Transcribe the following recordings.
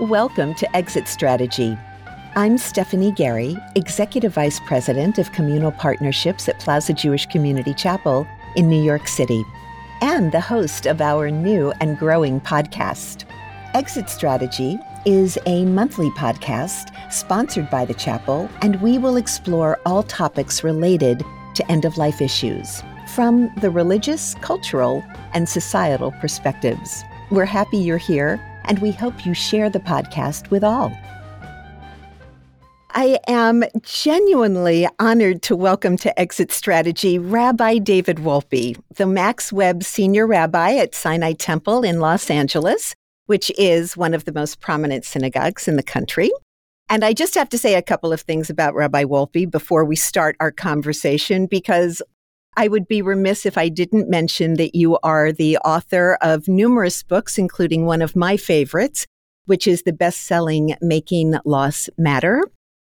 Welcome to Exit Strategy. I'm Stephanie Garry, Executive Vice President of Communal Partnerships at Plaza Jewish Community Chapel in New York City, and the host of our new and growing podcast. Exit Strategy is a monthly podcast sponsored by the chapel, and we will explore all topics related to end of life issues from the religious, cultural, and societal perspectives. We're happy you're here, and we hope you share the podcast with all. I am genuinely honored to welcome to Exit Strategy Rabbi David Wolpe, the Max Webb Senior Rabbi at Sinai Temple in Los Angeles, which is one of the most prominent synagogues in the country. And I just have to say a couple of things about Rabbi Wolpe before we start our conversation, because I would be remiss if I didn't mention that you are the author of numerous books, including one of my favorites, which is the best selling Making Loss Matter.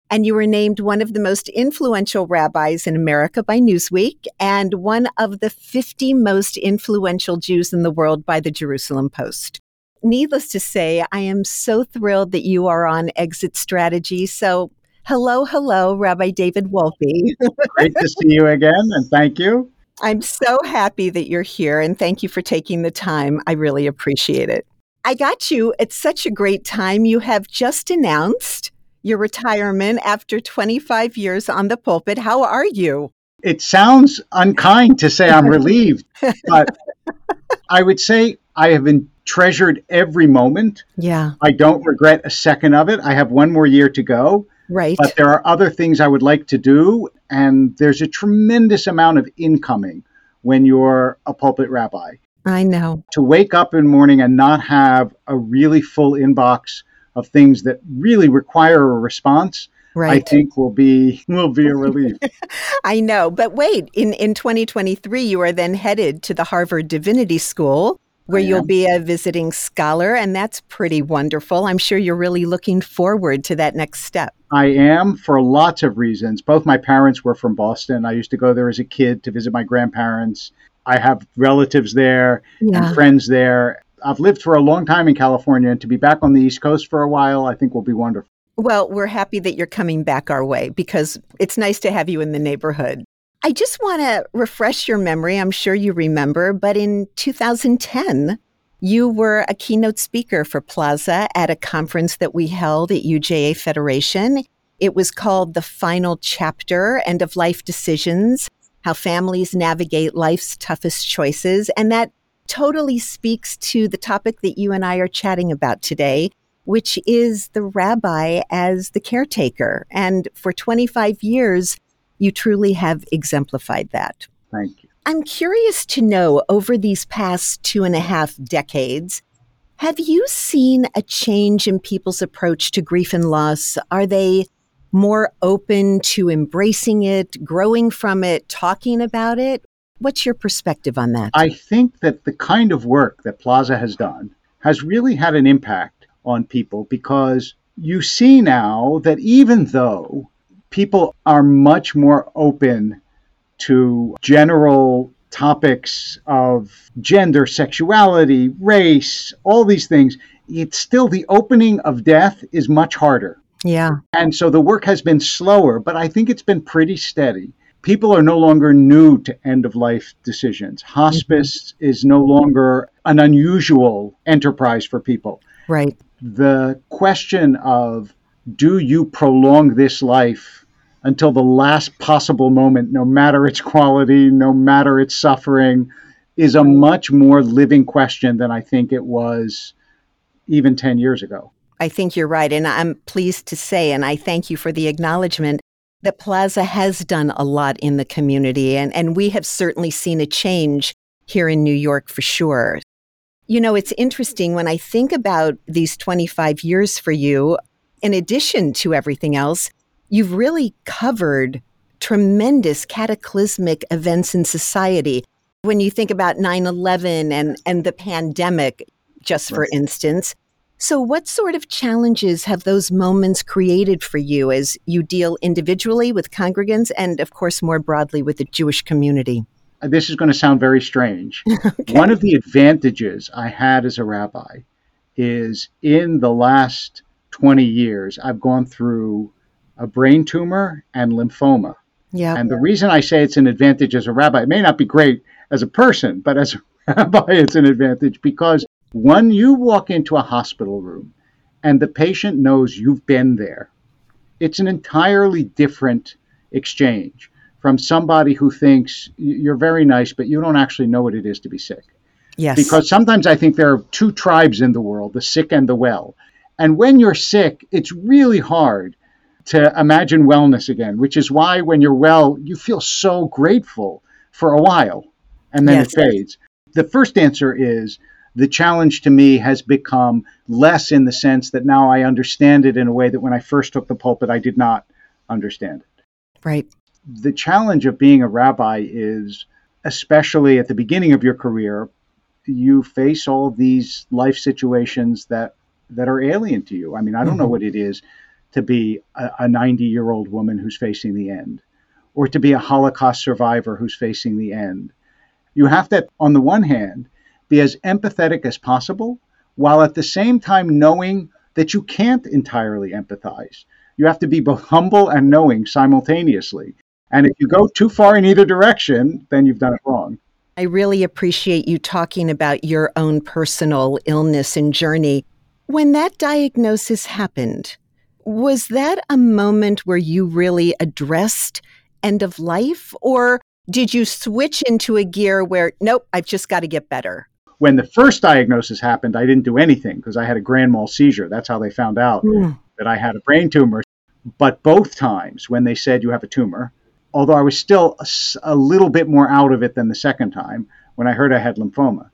And you were named one of the most influential rabbis in America by Newsweek and one of the 50 most influential Jews in the world by the Jerusalem Post. Needless to say, I am so thrilled that you are on Exit Strategy. So Hello, hello, Rabbi David Wolpe. Great to see you again, and thank you. I'm so happy that you're here, and thank you for taking the time. I really appreciate it. I got you at such a great time. You have just announced your retirement after 25 years on the pulpit. How are you? It sounds unkind to say I'm relieved, but I would say I have been treasured every moment. Yeah. I don't regret a second of it. I have one more year to go. Right. But there are other things I would like to do, and there's a tremendous amount of incoming when you're a pulpit rabbi. I know. To wake up in the morning and not have a really full inbox of things that really require a response, right. I think will be will be a relief. I know. But wait, in, in 2023 you are then headed to the Harvard Divinity School where you'll be a visiting scholar, and that's pretty wonderful. I'm sure you're really looking forward to that next step. I am for lots of reasons. Both my parents were from Boston. I used to go there as a kid to visit my grandparents. I have relatives there yeah. and friends there. I've lived for a long time in California, and to be back on the East Coast for a while, I think will be wonderful. Well, we're happy that you're coming back our way because it's nice to have you in the neighborhood. I just want to refresh your memory. I'm sure you remember, but in 2010, you were a keynote speaker for Plaza at a conference that we held at UJA Federation. It was called The Final Chapter End of Life Decisions How Families Navigate Life's Toughest Choices. And that totally speaks to the topic that you and I are chatting about today, which is the rabbi as the caretaker. And for 25 years, you truly have exemplified that. Thank. I'm curious to know over these past two and a half decades, have you seen a change in people's approach to grief and loss? Are they more open to embracing it, growing from it, talking about it? What's your perspective on that? I think that the kind of work that Plaza has done has really had an impact on people because you see now that even though people are much more open to general topics of gender, sexuality, race, all these things. It's still the opening of death is much harder. Yeah. And so the work has been slower, but I think it's been pretty steady. People are no longer new to end of life decisions. Hospice mm-hmm. is no longer an unusual enterprise for people. Right. The question of do you prolong this life until the last possible moment, no matter its quality, no matter its suffering, is a much more living question than I think it was even 10 years ago. I think you're right. And I'm pleased to say, and I thank you for the acknowledgement, that Plaza has done a lot in the community. And, and we have certainly seen a change here in New York for sure. You know, it's interesting when I think about these 25 years for you, in addition to everything else, you've really covered tremendous cataclysmic events in society. When you think about 9 11 and, and the pandemic, just for instance. So, what sort of challenges have those moments created for you as you deal individually with congregants and, of course, more broadly with the Jewish community? Uh, this is going to sound very strange. okay. One of the advantages I had as a rabbi is in the last 20 years, I've gone through a brain tumor and lymphoma. Yeah. And the reason I say it's an advantage as a rabbi, it may not be great as a person, but as a rabbi, it's an advantage because when you walk into a hospital room and the patient knows you've been there, it's an entirely different exchange from somebody who thinks you're very nice, but you don't actually know what it is to be sick. Yes. Because sometimes I think there are two tribes in the world the sick and the well. And when you're sick, it's really hard to imagine wellness again, which is why when you're well, you feel so grateful for a while and then Yes. it fades. The first answer is the challenge to me has become less in the sense that now I understand it in a way that when I first took the pulpit, I did not understand it. right. The challenge of being a rabbi is, especially at the beginning of your career, you face all these life situations that that are alien to you. I mean, I don't know Mhm. what it is to be a 90 year old woman who's facing the end, or to be a Holocaust survivor who's facing the end. You have to, on the one hand, be as empathetic as possible, while at the same time knowing that you can't entirely empathize. You have to be both humble and knowing simultaneously. And if you go too far in either direction, then you've done it wrong. I really appreciate you talking about your own personal illness and journey. When that diagnosis happened, was that a moment where you really addressed end of life? Or did you switch into a gear where, nope, I've just got to get better? When the first diagnosis happened, I didn't do anything because I had a grand mal seizure. That's how they found out that I had a brain tumor. But both times when they said you have a tumor, although I was still a little bit more out of it than the second time when I heard I had lymphoma,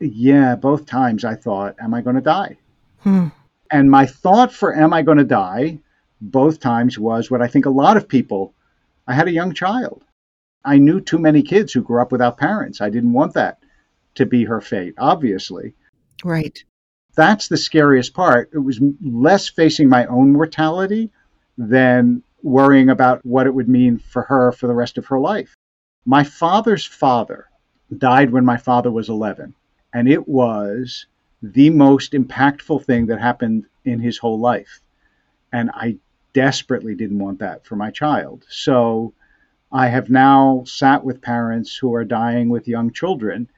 yeah, both times I thought, am I going to die? Hmm. And my thought for am I going to die both times was what I think a lot of people I had a young child. I knew too many kids who grew up without parents. I didn't want that to be her fate, obviously. Right. That's the scariest part. It was less facing my own mortality than worrying about what it would mean for her for the rest of her life. My father's father died when my father was 11, and it was the most impactful thing that happened in his whole life. And I desperately didn't want that for my child. So I have now sat with parents who are dying with young children,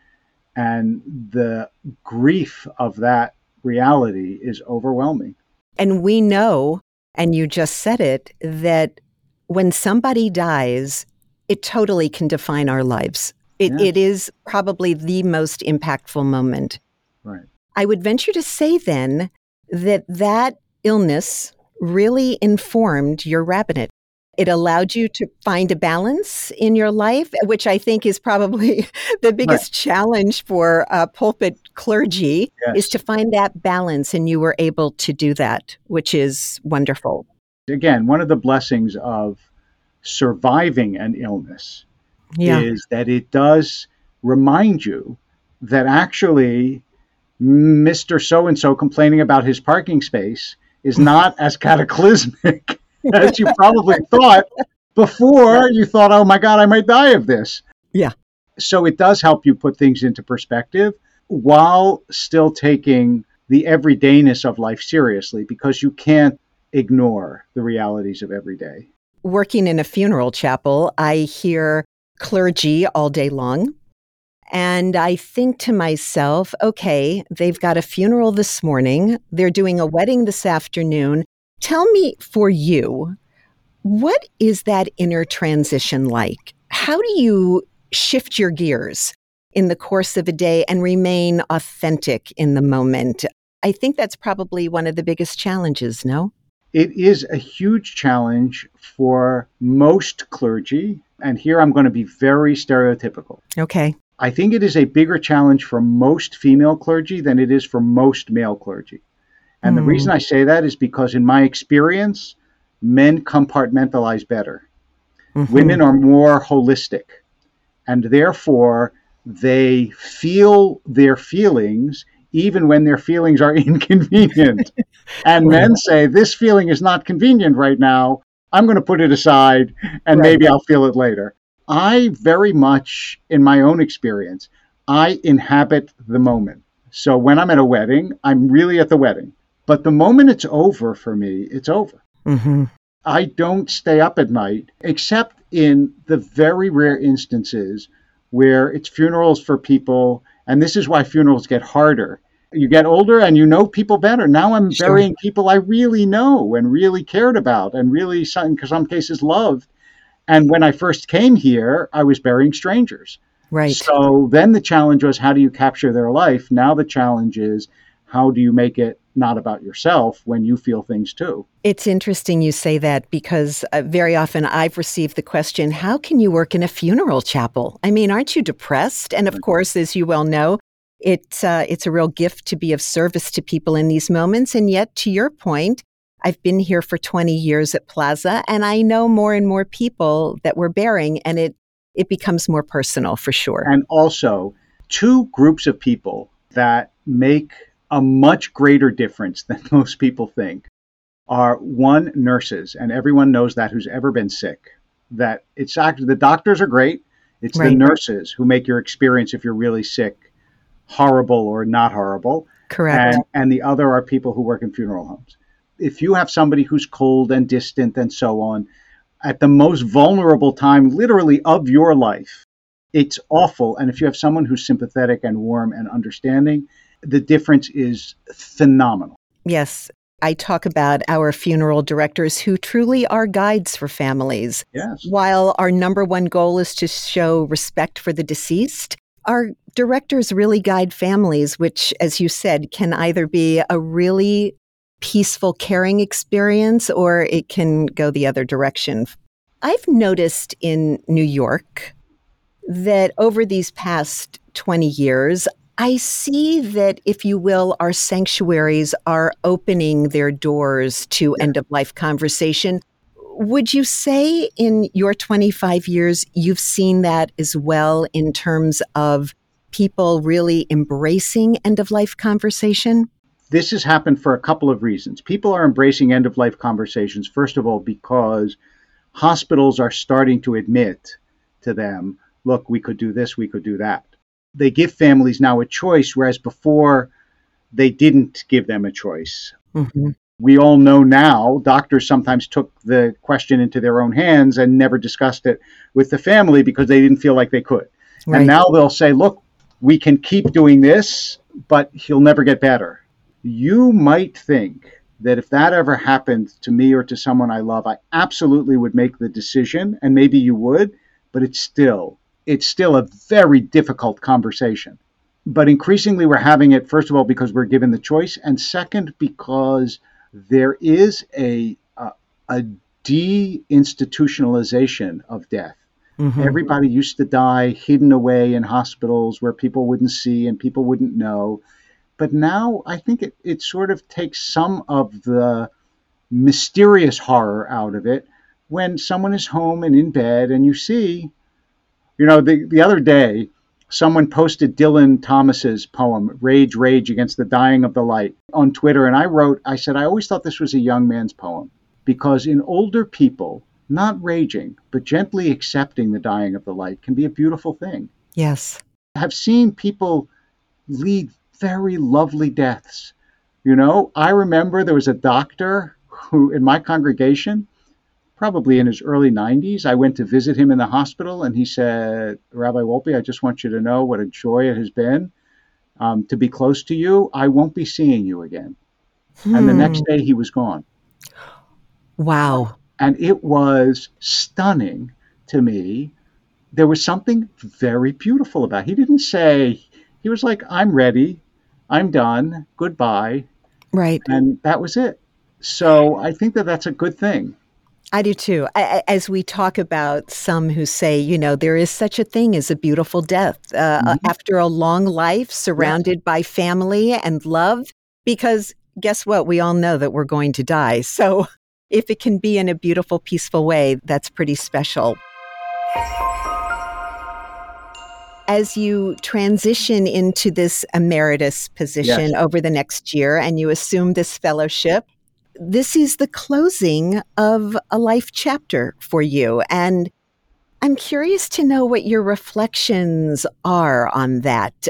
and the grief of that reality is overwhelming. And we know, and you just said it, that when somebody dies, it totally can define our lives. It, it is probably the most impactful moment. Right. I would venture to say then that that illness really informed your rabbinate. It allowed you to find a balance in your life, which I think is probably the biggest challenge for uh, pulpit clergy Yes. is to find that balance. And you were able to do that, which is wonderful. Again, one of the blessings of surviving an illness is that it does remind you that actually Mr. So and so complaining about his parking space is not as cataclysmic as you probably thought before you thought, oh my God, I might die of this. Yeah. So it does help you put things into perspective while still taking the everydayness of life seriously because you can't ignore the realities of every day. Working in a funeral chapel, I hear clergy all day long. And I think to myself, okay, they've got a funeral this morning. They're doing a wedding this afternoon. Tell me for you, what is that inner transition like? How do you shift your gears in the course of a day and remain authentic in the moment? I think that's probably one of the biggest challenges, no? It is a huge challenge for most clergy. And here I'm going to be very stereotypical. Okay. I think it is a bigger challenge for most female clergy than it is for most male clergy. And the Hmm. reason I say that is because, in my experience, men compartmentalize better. Mhm. Women are more holistic, and therefore they feel their feelings even when their feelings are inconvenient. and men say, This feeling is not convenient right now. I'm going to put it aside and Right. maybe I'll feel it later. I very much, in my own experience, I inhabit the moment. So when I'm at a wedding, I'm really at the wedding. But the moment it's over for me, it's over. Mm-hmm. I don't stay up at night, except in the very rare instances where it's funerals for people. And this is why funerals get harder. You get older and you know people better. Now I'm Sure. burying people I really know and really cared about and really, some, in some cases, loved. And when I first came here, I was burying strangers. Right. So then the challenge was how do you capture their life? Now the challenge is how do you make it not about yourself when you feel things too? It's interesting you say that because uh, very often I've received the question, how can you work in a funeral chapel? I mean, aren't you depressed? And of course, as you well know, it, uh, it's a real gift to be of service to people in these moments. And yet, to your point, I've been here for 20 years at Plaza, and I know more and more people that we're bearing, and it, it becomes more personal for sure. And also, two groups of people that make a much greater difference than most people think are one, nurses, and everyone knows that who's ever been sick. That it's actually the doctors are great, it's the nurses who make your experience if you're really sick horrible or not horrible. Correct. and, and the other are people who work in funeral homes. If you have somebody who's cold and distant and so on, at the most vulnerable time, literally, of your life, it's awful. And if you have someone who's sympathetic and warm and understanding, the difference is phenomenal. Yes. I talk about our funeral directors who truly are guides for families. Yes. While our number one goal is to show respect for the deceased, our directors really guide families, which, as you said, can either be a really peaceful, caring experience or it can go the other direction. I've noticed in New York that over these past 20 years, I see that, if you will, our sanctuaries are opening their doors to end of life conversation. Would you say in your 25 years, you've seen that as well in terms of people really embracing end of life conversation? This has happened for a couple of reasons. People are embracing end of life conversations, first of all, because hospitals are starting to admit to them, look, we could do this, we could do that. They give families now a choice, whereas before they didn't give them a choice. Mm-hmm. We all know now doctors sometimes took the question into their own hands and never discussed it with the family because they didn't feel like they could. Right. And now they'll say, look, we can keep doing this, but he'll never get better. You might think that if that ever happened to me or to someone I love, I absolutely would make the decision, and maybe you would, but it's still it's still a very difficult conversation. But increasingly we're having it first of all because we're given the choice, and second because there is a a, a deinstitutionalization of death. Mhm. Everybody used to die hidden away in hospitals where people wouldn't see and people wouldn't know. But now I think it, it sort of takes some of the mysterious horror out of it when someone is home and in bed and you see, you know, the, the other day, someone posted Dylan Thomas's poem, Rage, Rage Against the Dying of the Light, on Twitter. And I wrote, I said, I always thought this was a young man's poem because in older people, not raging, but gently accepting the dying of the light can be a beautiful thing. Yes. I've seen people lead very lovely deaths. You know, I remember there was a doctor who, in my congregation, probably in his early 90s, I went to visit him in the hospital and he said, Rabbi Wolpe, I just want you to know what a joy it has been um, to be close to you. I won't be seeing you again. And the Hmm. next day he was gone. Wow. And it was stunning to me. There was something very beautiful about it. He didn't say, he was like, I'm ready, I'm done, goodbye. Right. And that was it. So I think that that's a good thing. I do too. I, as we talk about some who say, you know, there is such a thing as a beautiful death uh, Mhm. after a long life surrounded by family and love. Because guess what? We all know that we're going to die. So if it can be in a beautiful, peaceful way, that's pretty special. As you transition into this emeritus position Yes. over the next year and you assume this fellowship, this is the closing of a life chapter for you. And I'm curious to know what your reflections are on that.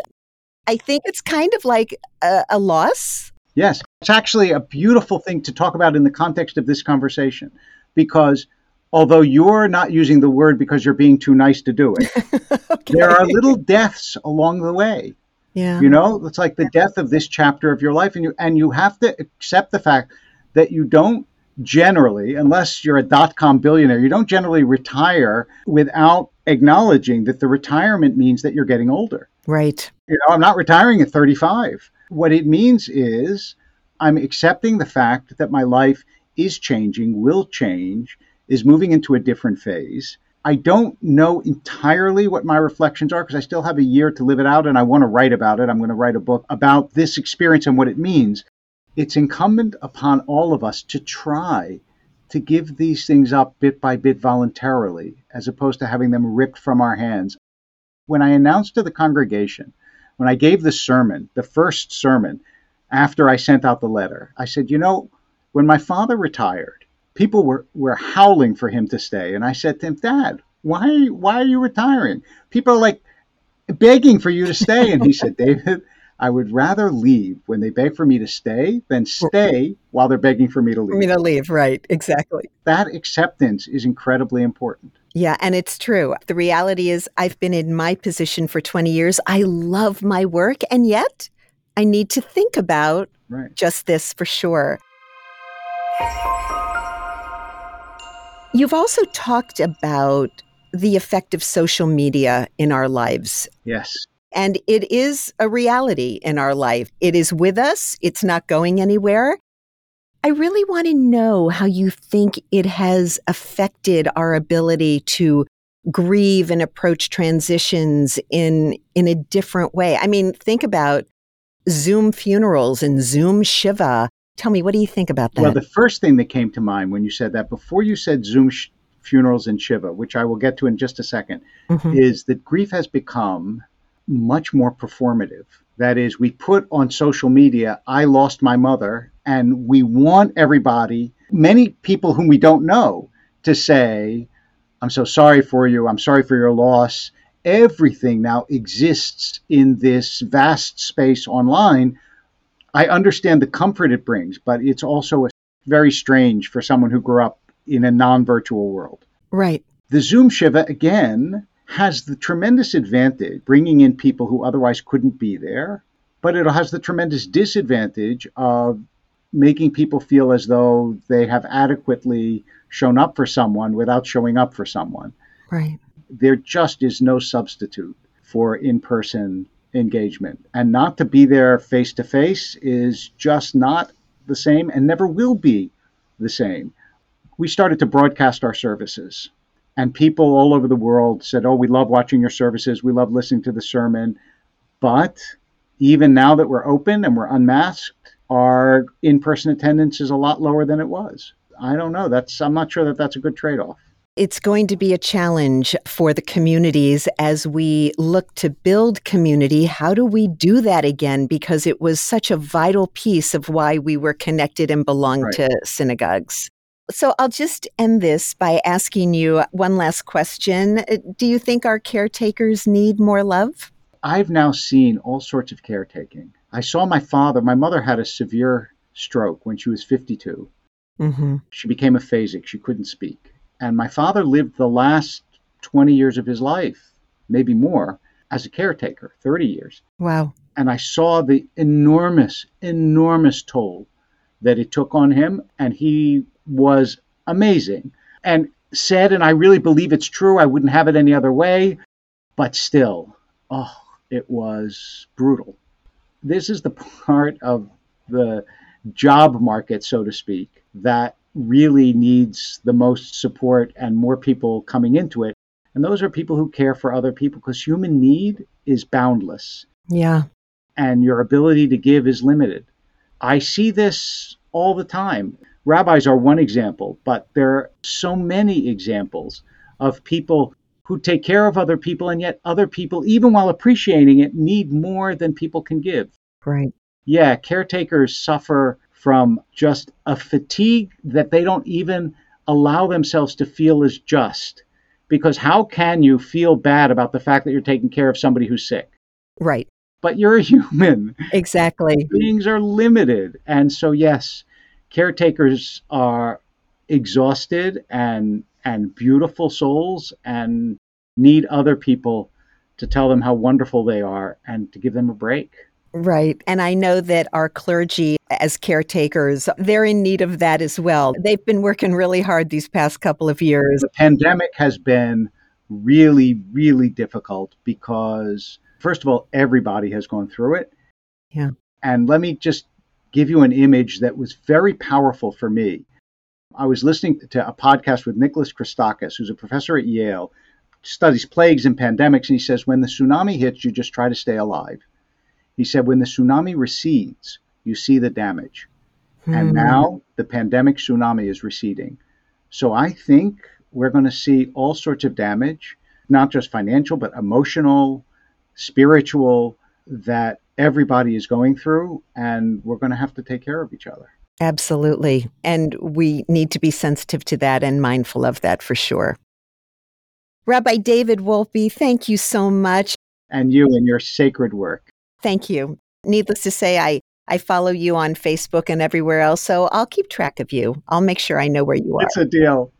I think it's kind of like a, a loss. Yes, it's actually a beautiful thing to talk about in the context of this conversation because although you're not using the word because you're being too nice to do it, okay. there are little deaths along the way. Yeah. You know, it's like the death of this chapter of your life and you and you have to accept the fact that you don't generally, unless you're a dot com billionaire, you don't generally retire without acknowledging that the retirement means that you're getting older. Right. You know, I'm not retiring at 35. What it means is I'm accepting the fact that my life is changing, will change, is moving into a different phase. I don't know entirely what my reflections are because I still have a year to live it out and I want to write about it. I'm going to write a book about this experience and what it means. It's incumbent upon all of us to try to give these things up bit by bit voluntarily as opposed to having them ripped from our hands. When I announced to the congregation, when I gave the sermon, the first sermon after I sent out the letter, I said, You know, when my father retired, people were, were howling for him to stay. And I said to him, Dad, why, why are you retiring? People are like begging for you to stay. And he said, David, I would rather leave when they beg for me to stay than stay while they're begging for me to leave. Me to leave, right? Exactly. That acceptance is incredibly important. Yeah, and it's true. The reality is, I've been in my position for 20 years. I love my work, and yet I need to think about right. just this for sure. You've also talked about the effect of social media in our lives. Yes. And it is a reality in our life. It is with us, it's not going anywhere. I really want to know how you think it has affected our ability to grieve and approach transitions in in a different way. I mean, think about Zoom funerals and Zoom Shiva Tell me, what do you think about that? Well, the first thing that came to mind when you said that, before you said Zoom sh- funerals and Shiva, which I will get to in just a 2nd mm-hmm. is that grief has become much more performative. That is, we put on social media, I lost my mother, and we want everybody, many people whom we don't know, to say, I'm so sorry for you, I'm sorry for your loss. Everything now exists in this vast space online I understand the comfort it brings, but it's also very strange for someone who grew up in a non virtual world. Right. The Zoom Shiva, again, has the tremendous advantage bringing in people who otherwise couldn't be there, but it has the tremendous disadvantage of making people feel as though they have adequately shown up for someone without showing up for someone. Right. There just is no substitute for in person engagement. And not to be there face to face is just not the same and never will be the same. We started to broadcast our services, and people all over the world said, Oh, we love watching your services. We love listening to the sermon. But even now that we're open and we're unmasked, our in person attendance is a lot lower than it was. I don't know. That's I'm not sure that that's a good trade off. It's going to be a challenge for the communities as we look to build community. How do we do that again? Because it was such a vital piece of why we were connected and belonged right. to synagogues. So I'll just end this by asking you one last question. Uh, do you think our caretakers need more love? I've now seen all sorts of caretaking. I saw my father, my mother had a severe stroke when she was 52. Mm-hmm. She became aphasic, she couldn't speak and my father lived the last 20 years of his life, maybe more, as a caretaker, 30 years. Wow. And I saw the enormous, enormous toll that it took on him. And he was amazing and said, and I really believe it's true, I wouldn't have it any other way. But still, oh, it was brutal. This is the part of the job market, so to speak, that really needs the most support and more people coming into it. And those are people who care for other people because human need is boundless. Yeah. And your ability to give is limited. I see this all the time. Rabbis are one example, but there are so many examples of people who take care of other people, and yet other people, even while appreciating it, need more than people can give. Right. Yeah, caretakers suffer from just a fatigue that they don't even allow themselves to feel is just. Because how can you feel bad about the fact that you're taking care of somebody who's sick? Right. but you're a human. Exactly. Beings are limited. And so, yes, caretakers are exhausted and and beautiful souls and need other people to tell them how wonderful they are and to give them a break. Right. And I know that our clergy, as caretakers, they're in need of that as well. They've been working really hard these past couple of years. The pandemic has been really, really difficult because, first of all, everybody has gone through it. Yeah. And let me just give you an image that was very powerful for me. I was listening to a podcast with Nicholas Christakis, who's a professor at Yale, studies plagues and pandemics, and he says, when the tsunami hits, you just try to stay alive. He said, when the tsunami recedes, you see the damage. Hmm. And now the pandemic tsunami is receding. So I think we're going to see all sorts of damage, not just financial, but emotional, spiritual, that everybody is going through. And we're going to have to take care of each other. Absolutely. And we need to be sensitive to that and mindful of that for sure. Rabbi David Wolpe, thank you so much. And you and your sacred work. Thank you. Needless to say, I, I follow you on Facebook and everywhere else, so I'll keep track of you. I'll make sure I know where you are. It's a deal.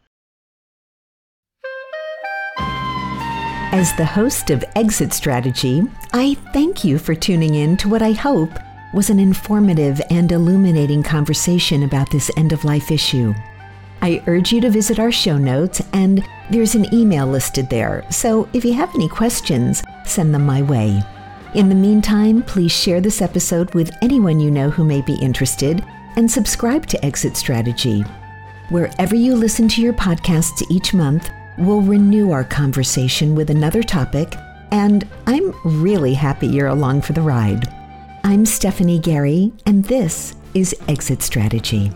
As the host of Exit Strategy, I thank you for tuning in to what I hope was an informative and illuminating conversation about this end of life issue. I urge you to visit our show notes, and there's an email listed there. So if you have any questions, send them my way. In the meantime, please share this episode with anyone you know who may be interested and subscribe to Exit Strategy. Wherever you listen to your podcasts each month, we'll renew our conversation with another topic, and I'm really happy you're along for the ride. I'm Stephanie Garry, and this is Exit Strategy.